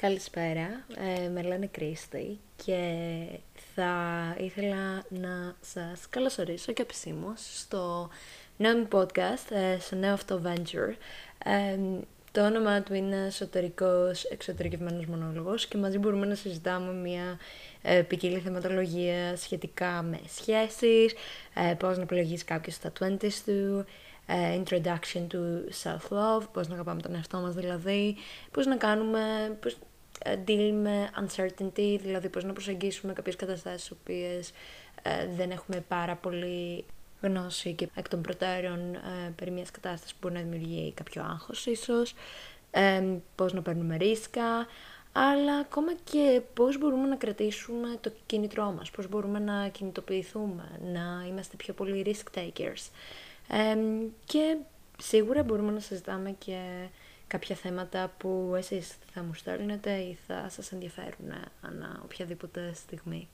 Καλησπέρα, ε, με λένε Κρίστη και θα ήθελα να σας καλωσορίσω και επισήμως στο νέο μου podcast, ε, στο νέο αυτό venture. Ε, το όνομά του είναι εσωτερικός εξωτερικευμένος μονόλογος και μαζί μπορούμε να συζητάμε μια ε, ποικίλη θεματολογία σχετικά με σχέσεις, ε, πώς να επιλογίσει κάποιος στα 20s του, ε, introduction to self-love, πώς να αγαπάμε τον εαυτό μας δηλαδή, πώς να κάνουμε, πώς, ε, deal με uncertainty, δηλαδή πώς να προσεγγίσουμε κάποιες καταστάσεις τις οποίες ε, δεν έχουμε πάρα πολύ γνώση και εκ των προτέρων ε, περί μιας κατάστασης που μπορεί να δημιουργεί κάποιο άγχος ίσως, ε, πώς να παίρνουμε ρίσκα, αλλά ακόμα και πώς μπορούμε να κρατήσουμε το κίνητρό μας, πώς μπορούμε να κινητοποιηθούμε, να είμαστε πιο πολύ risk takers. Ε, και σίγουρα μπορούμε να συζητάμε και κάποια θέματα που εσείς θα μου στέλνετε ή θα σας ενδιαφέρουν ανά οποιαδήποτε στιγμή.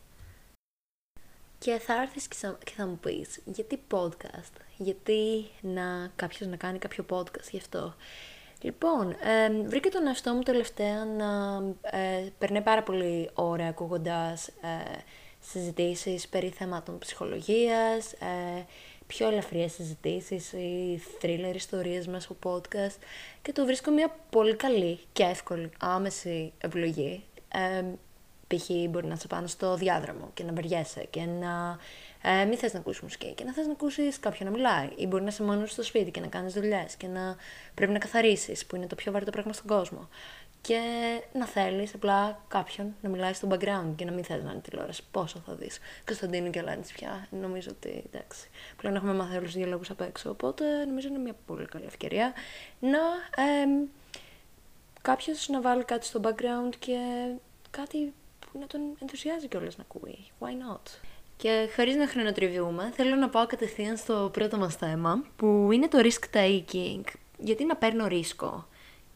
Και θα έρθεις και θα μου πεις, γιατί podcast, γιατί να κάποιος να κάνει κάποιο podcast γι' αυτό. Λοιπόν, ε, βρήκα τον εαυτό μου τελευταία να ε, περνάει πάρα πολύ ώρα ακούγοντας ε, συζητήσεις περί θεμάτων ψυχολογίας, ε, πιο ελαφριές συζητήσεις ή thriller ιστορίες μέσω podcast και το βρίσκω μια πολύ καλή και εύκολη άμεση επιλογή. Ε, π.χ. μπορεί να σε πάνω στο διάδρομο και να βαριέσαι και να ε, μην θες να ακούσεις μουσική και να θες να ακούσεις κάποιον να μιλάει ή μπορεί να είσαι μόνος στο σπίτι και να κάνεις δουλειές και να πρέπει να καθαρίσεις που είναι το πιο βαρύ πράγμα στον κόσμο και να θέλεις απλά κάποιον να μιλάει στο background και να μην θες να είναι τηλεόραση. Πόσο θα δεις. Κωνσταντίνου και Λάνης πια. Νομίζω ότι εντάξει. Πλέον έχουμε μάθει όλους τους διαλόγους απ' έξω. Οπότε νομίζω είναι μια πολύ καλή ευκαιρία να ε, κάποιος να βάλει κάτι στο background και κάτι που να τον ενθουσιάζει κιόλας να ακούει. Why not? Και χωρίς να χρονοτριβιούμε, θέλω να πάω κατευθείαν στο πρώτο μας θέμα, που είναι το risk taking. Γιατί να παίρνω ρίσκο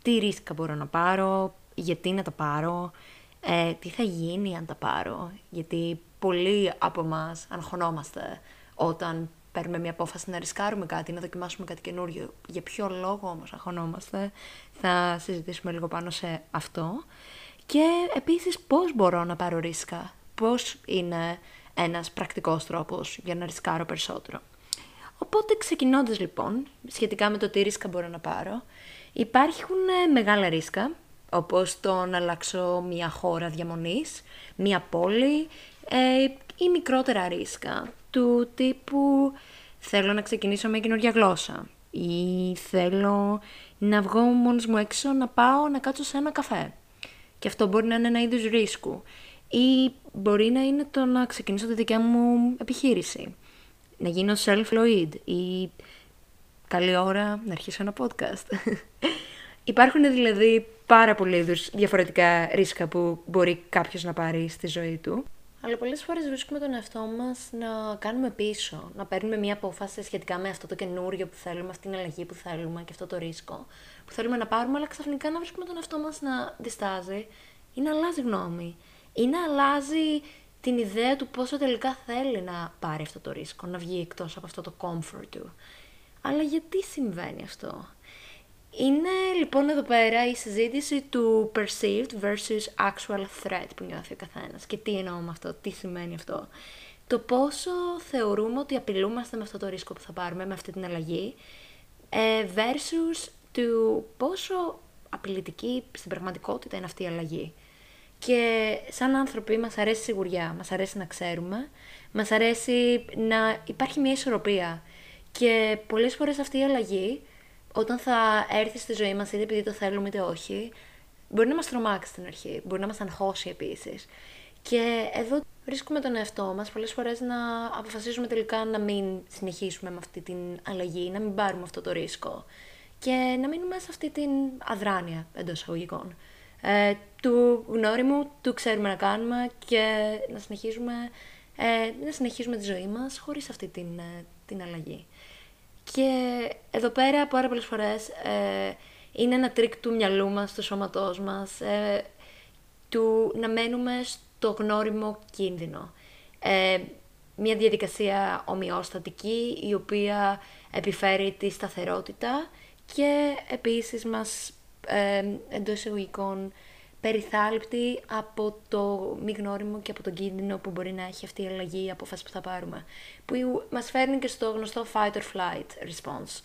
τι ρίσκα μπορώ να πάρω, γιατί να τα πάρω, ε, τι θα γίνει αν τα πάρω. Γιατί πολλοί από εμάς αγχωνόμαστε όταν παίρνουμε μια απόφαση να ρισκάρουμε κάτι, να δοκιμάσουμε κάτι καινούριο. Για ποιο λόγο όμως αγχωνόμαστε, θα συζητήσουμε λίγο πάνω σε αυτό. Και επίσης πώς μπορώ να πάρω ρίσκα, πώς είναι ένας πρακτικός τρόπος για να ρισκάρω περισσότερο. Οπότε ξεκινώντας λοιπόν, σχετικά με το τι ρίσκα μπορώ να πάρω, Υπάρχουν ε, μεγάλα ρίσκα, όπως το να αλλάξω μια χώρα διαμονής, μια πόλη ε, ή μικρότερα ρίσκα του τύπου θέλω να ξεκινήσω με καινούργια γλώσσα ή θέλω να βγω μόνος μου έξω να πάω να κάτσω σε ένα καφέ. Και αυτό μπορεί να είναι ένα είδους ρίσκου. Ή μπορεί να είναι το να ξεκινήσω τη δικιά μου επιχείρηση. Να γίνω self-employed ή καλή ώρα να αρχίσω ένα podcast. Υπάρχουν δηλαδή πάρα πολλοί είδους διαφορετικά ρίσκα που μπορεί κάποιος να πάρει στη ζωή του. Αλλά πολλές φορές βρίσκουμε τον εαυτό μας να κάνουμε πίσω, να παίρνουμε μια απόφαση σχετικά με αυτό το καινούριο που θέλουμε, αυτή την αλλαγή που θέλουμε και αυτό το ρίσκο που θέλουμε να πάρουμε, αλλά ξαφνικά να βρίσκουμε τον εαυτό μας να διστάζει ή να αλλάζει γνώμη ή να αλλάζει την ιδέα του πόσο τελικά θέλει να πάρει αυτό το ρίσκο, να βγει εκτός από αυτό το comfort του. Αλλά γιατί συμβαίνει αυτό; Είναι λοιπόν εδώ πέρα η συζήτηση του perceived versus actual threat που νιώθει ο καθένας. Και τι εννοώ με αυτό, τι σημαίνει αυτό; Το πόσο θεωρούμε ότι απειλούμαστε με αυτό το ρίσκο που θα πάρουμε, με αυτή την αλλαγή, ε, versus του πόσο απειλητική στην πραγματικότητα είναι αυτή η αλλαγή. Και σαν άνθρωποι μας αρέσει η σιγουριά, μας αρέσει να ξέρουμε, μας αρέσει να υπάρχει μια ισορροπία και πολλές φορές αυτή η αλλαγή, όταν θα έρθει στη ζωή μας, είτε επειδή το θέλουμε είτε όχι, μπορεί να μας τρομάξει στην αρχή, μπορεί να μας αγχώσει επίσης. Και εδώ βρίσκουμε τον εαυτό μας πολλές φορές να αποφασίσουμε τελικά να μην συνεχίσουμε με αυτή την αλλαγή, να μην πάρουμε αυτό το ρίσκο και να μείνουμε σε αυτή την αδράνεια εντός εισαγωγικών. Ε, του γνώριμου, του ξέρουμε να κάνουμε και να συνεχίζουμε, ε, να συνεχίζουμε τη ζωή μας χωρίς αυτή την, ε, την αλλαγή. Και εδώ πέρα πάρα πολλές φορές ε, είναι ένα τρικ του μυαλού μας, του σώματός μας, ε, του να μένουμε στο γνώριμο κίνδυνο. Ε, μια διαδικασία ομοιόστατική η οποία επιφέρει τη σταθερότητα και επίσης μας ε, εντός εισαγωγικών περιθάλπτη από το μη γνώριμο και από τον κίνδυνο που μπορεί να έχει αυτή η αλλαγή, η απόφαση που θα πάρουμε. Που μας φέρνει και στο γνωστό fight or flight response,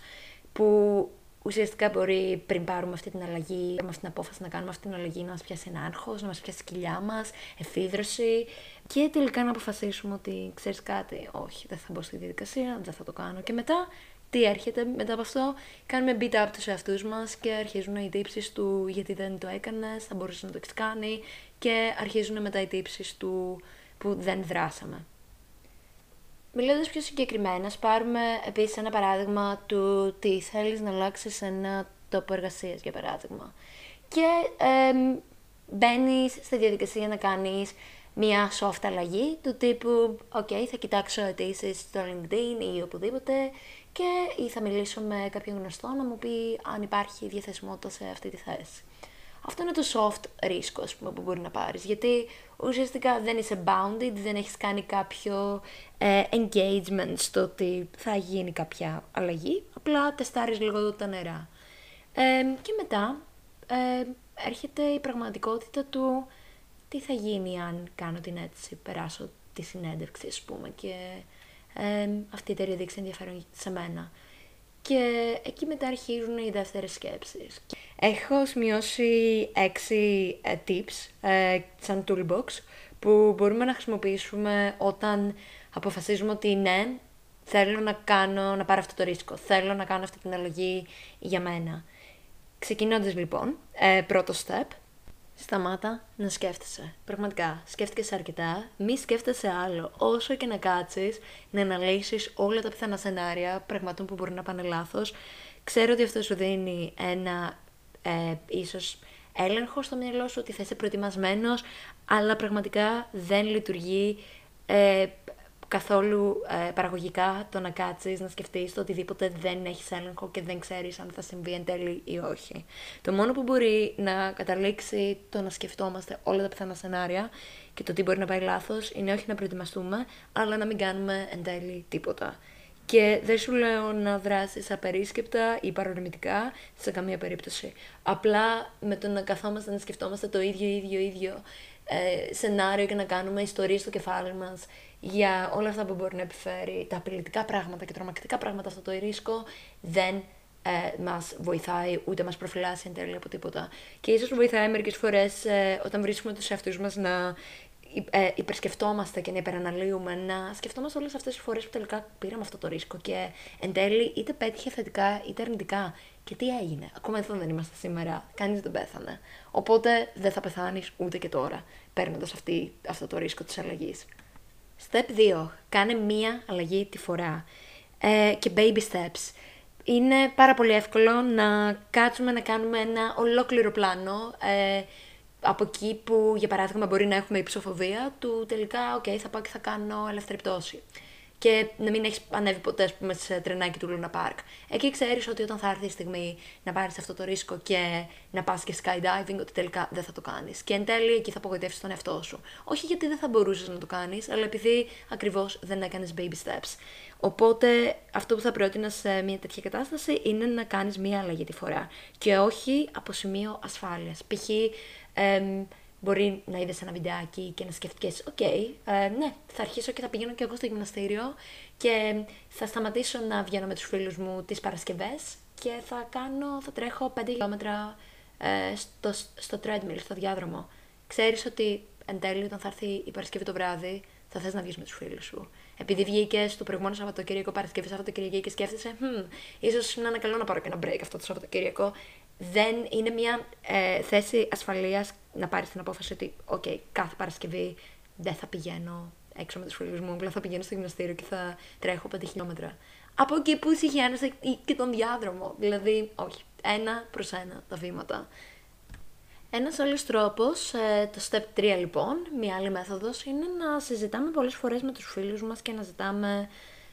που ουσιαστικά μπορεί πριν πάρουμε αυτή την αλλαγή, με αυτή την απόφαση να κάνουμε αυτή την αλλαγή, να μας πιάσει ένα άγχος, να μας πιάσει κοιλιά μας, εφίδρωση και τελικά να αποφασίσουμε ότι ξέρεις κάτι, όχι, δεν θα μπω στη διαδικασία, δεν θα το κάνω και μετά τι έρχεται μετά από αυτό, κάνουμε beat up τους εαυτούς μας και αρχίζουν οι τύψεις του γιατί δεν το έκανες, θα μπορούσες να το έχεις κάνει και αρχίζουν μετά οι τύψεις του που δεν δράσαμε. Μιλώντας πιο συγκεκριμένα, πάρουμε επίσης ένα παράδειγμα του τι θέλεις να αλλάξεις ένα τόπο εργασίας, για παράδειγμα. Και ε, μπαίνεις στη διαδικασία να κάνεις μια soft αλλαγή του τύπου «ΟΚ, θα κοιτάξω αιτήσεις στο LinkedIn ή οπουδήποτε και ή θα μιλήσω με κάποιον γνωστό να μου πει αν υπάρχει διαθεσιμότητα σε αυτή τη θέση. Αυτό είναι το soft ρίσκο, ας πούμε, που μπορεί να πάρεις, γιατί ουσιαστικά δεν είσαι bounded, δεν έχεις κάνει κάποιο ε, engagement στο ότι θα γίνει κάποια αλλαγή, απλά τεστάρεις λίγο τα νερά. Ε, και μετά ε, έρχεται η πραγματικότητα του τι θα γίνει αν κάνω την αίτηση, περάσω τη συνέντευξη, ας πούμε, και ε, αυτή η εταιρεία δείξει ενδιαφέρον σε μένα. Και εκεί μετά αρχίζουν οι δεύτερες σκέψεις. Έχω σημειώσει έξι ε, tips, ε, σαν toolbox, που μπορούμε να χρησιμοποιήσουμε όταν αποφασίζουμε ότι ναι, θέλω να κάνω, να πάρω αυτό το ρίσκο, θέλω να κάνω αυτή την αλλαγή για μένα. Ξεκινώντας λοιπόν, ε, πρώτο step, Σταμάτα να σκέφτεσαι. Πραγματικά, σκέφτηκεσαι αρκετά, μη σκέφτεσαι άλλο. Όσο και να κάτσεις, να αναλύσεις όλα τα πιθανά σενάρια πραγματών που μπορεί να πάνε λάθος. Ξέρω ότι αυτό σου δίνει ένα ε, ίσως έλεγχο στο μυαλό σου, ότι θα είσαι προετοιμασμένος, αλλά πραγματικά δεν λειτουργεί ε, καθόλου ε, παραγωγικά το να κάτσεις να σκεφτείς το οτιδήποτε δεν έχεις έλεγχο και δεν ξέρεις αν θα συμβεί εν τέλει ή όχι. Το μόνο που μπορεί να καταλήξει το να σκεφτόμαστε όλα τα πιθανά σενάρια και το τι μπορεί να πάει λάθος είναι όχι να προετοιμαστούμε, αλλά να μην κάνουμε εν τέλει τίποτα. Και δεν σου λέω να δράσεις απερίσκεπτα ή παρορμητικά σε καμία περίπτωση. Απλά με το να καθόμαστε να σκεφτόμαστε το ίδιο, ίδιο, ίδιο ε, σενάριο και να κάνουμε ιστορίες στο κεφάλι μας για όλα αυτά που μπορεί να επιφέρει τα απειλητικά πράγματα και τρομακτικά πράγματα αυτό το ρίσκο δεν ε, μας βοηθάει ούτε μας προφυλάσσει εν τέλει από τίποτα. Και ίσως βοηθάει μερικές φορές ε, όταν βρίσκουμε τους εαυτούς μας να ε, υπερσκεφτόμαστε και να υπεραναλύουμε, να σκεφτόμαστε όλες αυτές τις φορές που τελικά πήραμε αυτό το ρίσκο και εν τέλει είτε πέτυχε θετικά είτε αρνητικά. Και τι έγινε, ακόμα εδώ δεν είμαστε σήμερα, κανείς δεν πέθανε. Οπότε δεν θα πεθάνεις ούτε και τώρα, παίρνοντας αυτό το ρίσκο της αλλαγής. Step 2. Κάνε μία αλλαγή τη φορά. Ε, και baby steps. Είναι πάρα πολύ εύκολο να κάτσουμε να κάνουμε ένα ολόκληρο πλάνο ε, από εκεί που, για παράδειγμα, μπορεί να έχουμε υψοφοβία του τελικά, οκ, θα πάω και θα κάνω ελεύθερη πτώση και να μην έχεις ανέβει ποτέ ας πούμε, σε τρενάκι του λούνα παρκ. Εκεί ξέρεις ότι όταν θα έρθει η στιγμή να πάρεις αυτό το ρίσκο και να πας και skydiving, ότι τελικά δεν θα το κάνεις. Και εν τέλει εκεί θα απογοητεύσεις τον εαυτό σου. Όχι γιατί δεν θα μπορούσες να το κάνεις, αλλά επειδή ακριβώς δεν έκανες baby steps. Οπότε αυτό που θα πρότεινα σε μια τέτοια κατάσταση είναι να κάνεις μία αλλαγή τη φορά. Και όχι από σημείο ασφάλειας. Π.χ. Μπορεί να είδες ένα βιντεάκι και να σκεφτείς, OK, okay, ε, ναι, θα αρχίσω και θα πηγαίνω και εγώ στο γυμναστήριο και θα σταματήσω να βγαίνω με τους φίλους μου τις Παρασκευές και θα κάνω, θα τρέχω 5 χιλιόμετρα ε, στο, στο treadmill, στο διάδρομο. Ξέρεις ότι εν τέλει όταν θα έρθει η Παρασκευή το βράδυ θα θες να βγεις με τους φίλους σου. Επειδή βγήκε το προηγούμενο Σαββατοκύριακο, Παρασκευή, Σαββατοκύριακο και σκέφτεσαι, hm, ίσως να είναι καλό να πάρω και ένα break αυτό το Σαββατοκύριακο δεν είναι μια ε, θέση ασφαλείας να πάρεις την απόφαση ότι okay, κάθε Παρασκευή δεν θα πηγαίνω έξω με τους φίλους μου, απλά θα πηγαίνω στο γυμναστήριο και θα τρέχω 5 χιλιόμετρα. Από εκεί που συγχαίρεσαι και τον διάδρομο. Δηλαδή, όχι. Ένα προς ένα τα βήματα. Ένας άλλος τρόπος, ε, το step 3 λοιπόν, μια άλλη μέθοδος, είναι να συζητάμε πολλές φορές με τους φίλους μας και να ζητάμε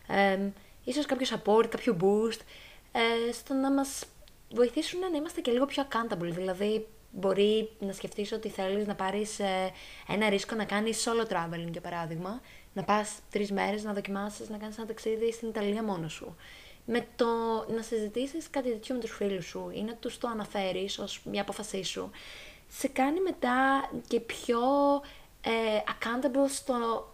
ε, ίσως κάποιος support, κάποιο boost, ε, στο να μας βοηθήσουν να είμαστε και λίγο πιο accountable. Δηλαδή, μπορεί να σκεφτείς ότι θέλεις να πάρεις ε, ένα ρίσκο να κάνεις solo traveling, για παράδειγμα. Να πας τρεις μέρες να δοκιμάσεις να κάνεις ένα ταξίδι στην Ιταλία μόνος σου. Με το να συζητήσεις κάτι τέτοιο με τους φίλους σου ή να τους το αναφέρεις ως μια απόφασή σου, σε κάνει μετά και πιο ε, accountable στο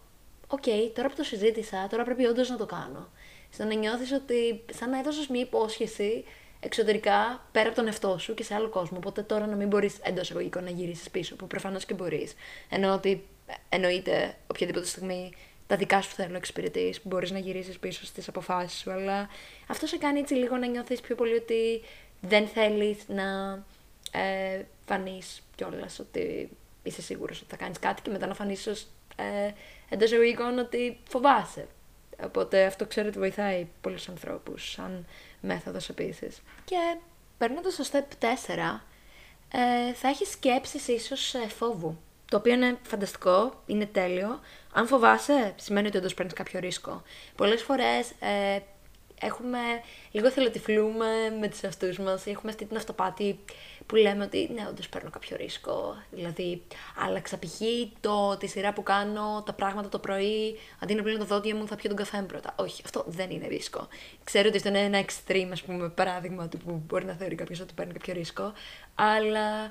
«OK, τώρα που το συζήτησα, τώρα πρέπει όντως να το κάνω». Στο να νιώθεις ότι σαν να έδωσες μια υπόσχεση εξωτερικά πέρα από τον εαυτό σου και σε άλλο κόσμο. Οπότε τώρα να μην μπορείς εντός εγωγικών να γυρίσεις πίσω, που προφανώς και μπορείς. Ενώ ότι εννοείται οποιαδήποτε στιγμή τα δικά σου θέλουν να εξυπηρετείς, μπορείς να γυρίσεις πίσω στις αποφάσεις σου, αλλά αυτό σε κάνει έτσι λίγο να νιώθεις πιο πολύ ότι δεν θέλεις να ε, φανείς κιόλας ότι είσαι σίγουρος ότι θα κάνεις κάτι και μετά να φανείς ε, εντός εγωγικών ότι φοβάσαι. Οπότε αυτό ξέρω ότι βοηθάει πολλούς ανθρώπους σαν μέθοδος επίση. Και παίρνοντα το step 4, ε, θα έχεις σκέψεις ίσως ε, φόβου. Το οποίο είναι φανταστικό, είναι τέλειο. Αν φοβάσαι, σημαίνει ότι όντως παίρνεις κάποιο ρίσκο. Πολλές φορές ε, έχουμε λίγο θελοτυφλούμε με τους εαυτούς μας, έχουμε αυτή την αυτοπάτη που λέμε ότι ναι, όντως παίρνω κάποιο ρίσκο. Δηλαδή, άλλαξα π.χ. το, τη σειρά που κάνω, τα πράγματα το πρωί, αντί να πλύνω το δόντια μου, θα πιω τον καφέ μου πρώτα. Όχι, αυτό δεν είναι ρίσκο. Ξέρω ότι αυτό είναι ένα extreme, ας πούμε, παράδειγμα του που μπορεί να θεωρεί κάποιος ότι παίρνει κάποιο ρίσκο. Αλλά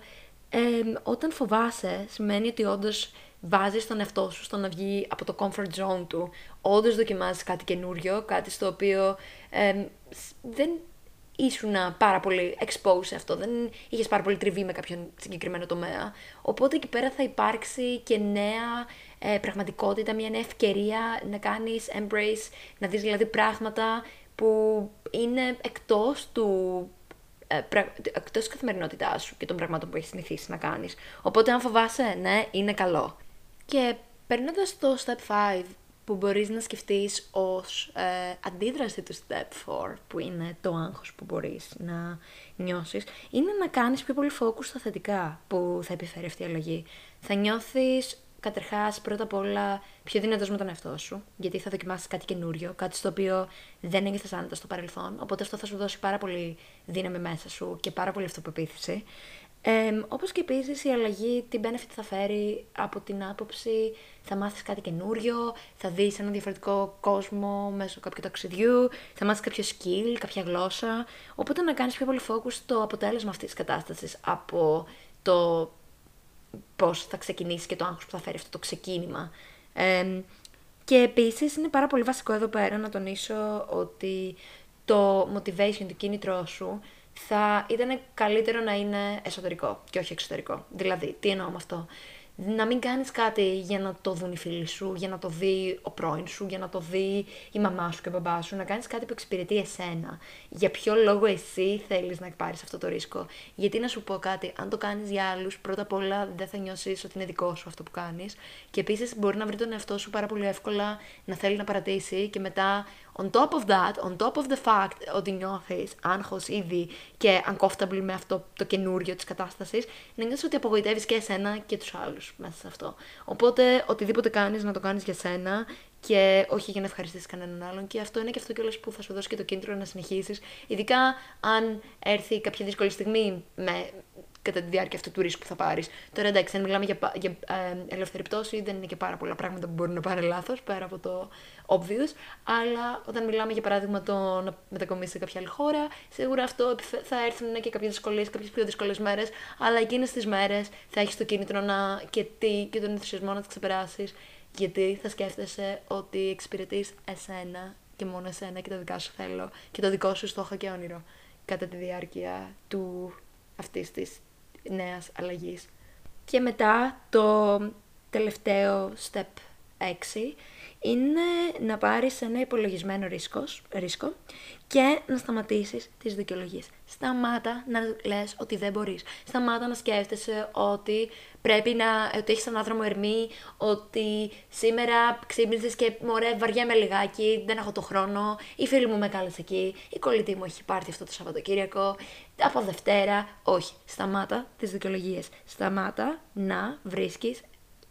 ε, όταν φοβάσαι, σημαίνει ότι όντως βάζεις τον εαυτό σου στο να βγει από το comfort zone του. Όντως δοκιμάζεις κάτι καινούριο, κάτι στο οποίο ε, δεν ήσουν πάρα πολύ exposed σε αυτό, δεν είχες πάρα πολύ τριβή με κάποιον συγκεκριμένο τομέα. Οπότε εκεί πέρα θα υπάρξει και νέα ε, πραγματικότητα, μια νέα ευκαιρία να κάνεις embrace, να δεις δηλαδή πράγματα που είναι εκτός του ε, εκτός της καθημερινότητάς σου και των πραγμάτων που έχεις συνηθίσει να κάνεις. Οπότε αν φοβάσαι, ναι, είναι καλό. Και περνώντας το step 5, που μπορείς να σκεφτείς ως ε, αντίδραση του step 4, που είναι το άγχος που μπορείς να νιώσεις, είναι να κάνεις πιο πολύ focus στα θετικά που θα επιφέρει αυτή η αλλαγή. Θα νιώθεις καταρχάς πρώτα απ' όλα πιο δυνατός με τον εαυτό σου, γιατί θα δοκιμάσεις κάτι καινούριο, κάτι στο οποίο δεν ένιωθες άνετα στο παρελθόν. Οπότε αυτό θα σου δώσει πάρα πολύ δύναμη μέσα σου και πάρα πολύ αυτοπεποίθηση. Ε, όπως και επίσης η αλλαγή, την benefit θα φέρει από την άποψη θα μάθεις κάτι καινούριο, θα δεις έναν διαφορετικό κόσμο μέσω κάποιου ταξιδιού, θα μάθεις κάποιο skill, κάποια γλώσσα, οπότε να κάνεις πιο πολύ focus στο αποτέλεσμα αυτής της κατάστασης από το πώς θα ξεκινήσεις και το άγχος που θα φέρει αυτό το ξεκίνημα. Ε, και επίσης είναι πάρα πολύ βασικό εδώ πέρα να τονίσω ότι το motivation, το κίνητρό σου θα ήταν καλύτερο να είναι εσωτερικό και όχι εξωτερικό. Δηλαδή, τι εννοώ με αυτό; Να μην κάνεις κάτι για να το δουν οι φίλοι σου, για να το δει ο πρώην σου, για να το δει η μαμά σου και ο μπαμπάς σου. Να κάνεις κάτι που εξυπηρετεί εσένα. Για ποιο λόγο εσύ θέλεις να πάρεις αυτό το ρίσκο; Γιατί να σου πω κάτι, αν το κάνεις για άλλους, πρώτα απ' όλα δεν θα νιώσεις ότι είναι δικό σου αυτό που κάνεις. Και επίσης μπορεί να βρει τον εαυτό σου πάρα πολύ εύκολα να θέλει να παρατήσει και μετά On top of that, on top of the fact ότι νιώθεις άγχος ήδη και uncomfortable με αυτό το καινούριο της κατάστασης, να νιώθεις ότι απογοητεύεις και εσένα και τους άλλους μέσα σε αυτό. Οπότε, οτιδήποτε κάνεις, να το κάνεις για σένα και όχι για να ευχαριστήσεις κανέναν άλλον. Και αυτό είναι και αυτό κιόλας που θα σου δώσει και το κίνητρο να συνεχίσεις. Ειδικά αν έρθει κάποια δύσκολη στιγμή με, κατά τη διάρκεια αυτού του ρίσκου που θα πάρεις. Τώρα εντάξει, αν μιλάμε για, για ε, ελεύθερη πτώση, δεν είναι και πάρα πολλά πράγματα που μπορούν να πάνε λάθος πέρα από το obvious. Αλλά όταν μιλάμε για παράδειγμα το να μετακομίσει σε κάποια άλλη χώρα, σίγουρα αυτό θα έρθουν και κάποιες δυσκολίες, κάποιες πιο δύσκολες μέρες. Αλλά εκείνες τις μέρες θα έχεις το κίνητρο να, και, τι, και τον ενθουσιασμό να τις ξεπεράσεις. Γιατί θα σκέφτεσαι ότι εξυπηρετείς εσένα και μόνο εσένα και τα δικά σου θέλω και το δικό σου στόχο και όνειρο κατά τη διάρκεια του αυτής της νέας αλλαγής. Και μετά το τελευταίο step 6 είναι να πάρεις ένα υπολογισμένο ρίσκος, ρίσκο και να σταματήσεις τις δικαιολογίες. Σταμάτα να λες ότι δεν μπορείς. Σταμάτα να σκέφτεσαι ότι πρέπει να, ότι έχεις έναν άδρομο ερμή, ότι σήμερα ξύπνησες και μωρέ βαριέμαι λιγάκι, δεν έχω το χρόνο, η φίλη μου με κάλεσε εκεί, η κολλητή μου έχει πάρει αυτό το Σαββατοκύριακο, από Δευτέρα, όχι. Σταμάτα τις δικαιολογίες. Σταμάτα να βρίσκεις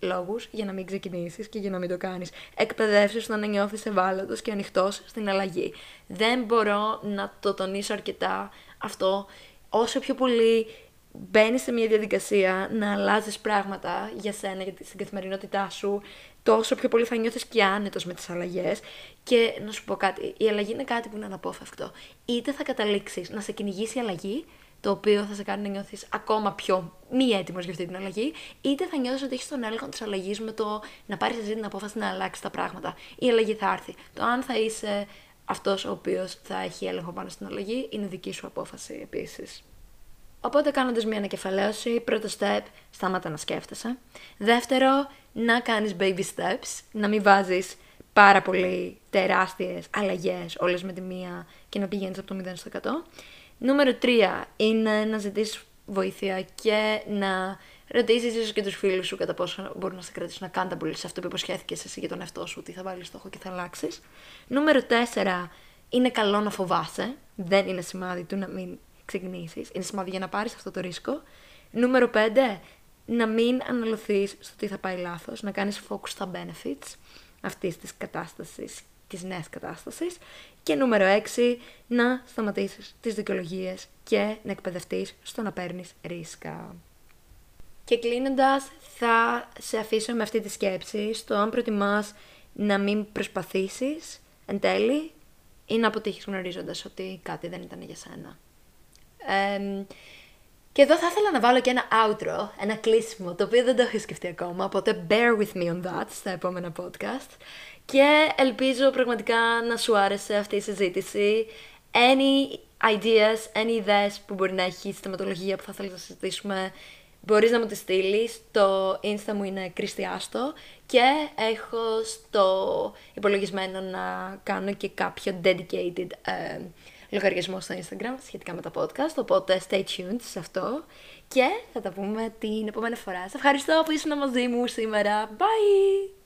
λόγους για να μην ξεκινήσεις και για να μην το κάνεις. Εκπαιδεύσεις να νιώθεις ευάλωτος και ανοιχτός στην αλλαγή. Δεν μπορώ να το τονίσω αρκετά αυτό. Όσο πιο πολύ μπαίνεις σε μια διαδικασία να αλλάζεις πράγματα για σένα, για την καθημερινότητά σου, τόσο πιο πολύ θα νιώθεις και άνετος με τις αλλαγές. Και να σου πω κάτι, η αλλαγή είναι κάτι που είναι αναπόφευκτο. Είτε θα καταλήξεις να σε κυνηγήσει η αλλαγή, το οποίο θα σε κάνει να νιώθεις ακόμα πιο μη έτοιμος για αυτή την αλλαγή, είτε θα νιώθεις ότι έχεις τον έλεγχο της αλλαγής με το να πάρεις εσύ την απόφαση να αλλάξεις τα πράγματα. Η αλλαγή θα έρθει. Το αν θα είσαι αυτός ο οποίος θα έχει έλεγχο πάνω στην αλλαγή είναι δική σου απόφαση επίσης. Οπότε κάνοντας μια ανακεφαλαίωση, πρώτο step, στάματα να σκέφτεσαι. Δεύτερο, να κάνεις baby steps, να μην βάζεις πάρα πολύ τεράστιες αλλαγές όλες με τη μία και να πηγαίνεις από το 0 στο 100. Νούμερο 3 είναι να ζητήσει βοήθεια και να ρωτήσεις ίσως και τους φίλους σου κατά πόσο μπορούν να σε κρατήσουν accountable σε αυτό που υποσχέθηκες εσύ για τον εαυτό σου, ότι θα βάλεις στόχο και θα αλλάξεις. Νούμερο 4 είναι καλό να φοβάσαι. Δεν είναι σημάδι του να μην ξεκινήσεις. Είναι σημάδι για να πάρεις αυτό το ρίσκο. Νούμερο 5 να μην αναλωθείς στο τι θα πάει λάθος, να κάνεις focus στα benefits αυτής της κατάστασης, της νέας κατάστασης. Και νούμερο 6, να σταματήσεις τις δικαιολογίες και να εκπαιδευτείς στο να παίρνεις ρίσκα. Και κλείνοντας, θα σε αφήσω με αυτή τη σκέψη στο αν προτιμάς να μην προσπαθήσεις εν τέλει ή να αποτύχεις γνωρίζοντας ότι κάτι δεν ήταν για σένα. και εδώ θα ήθελα να βάλω και ένα outro, ένα κλείσιμο, το οποίο δεν το έχω σκεφτεί ακόμα, οπότε bear with me on that στα επόμενα podcast. Και ελπίζω πραγματικά να σου άρεσε αυτή η συζήτηση. Any ideas, any ιδέες που μπορεί να έχει στη που θα θέλεις να συζητήσουμε, μπορείς να μου τις στείλεις. Το insta μου είναι Κριστιάστο και έχω στο υπολογισμένο να κάνω και κάποιο dedicated ε, λογαριασμό στο Instagram σχετικά με τα podcast, οπότε stay tuned σε αυτό και θα τα πούμε την επόμενη φορά. Σε ευχαριστώ που ήσουν μαζί μου σήμερα. Bye!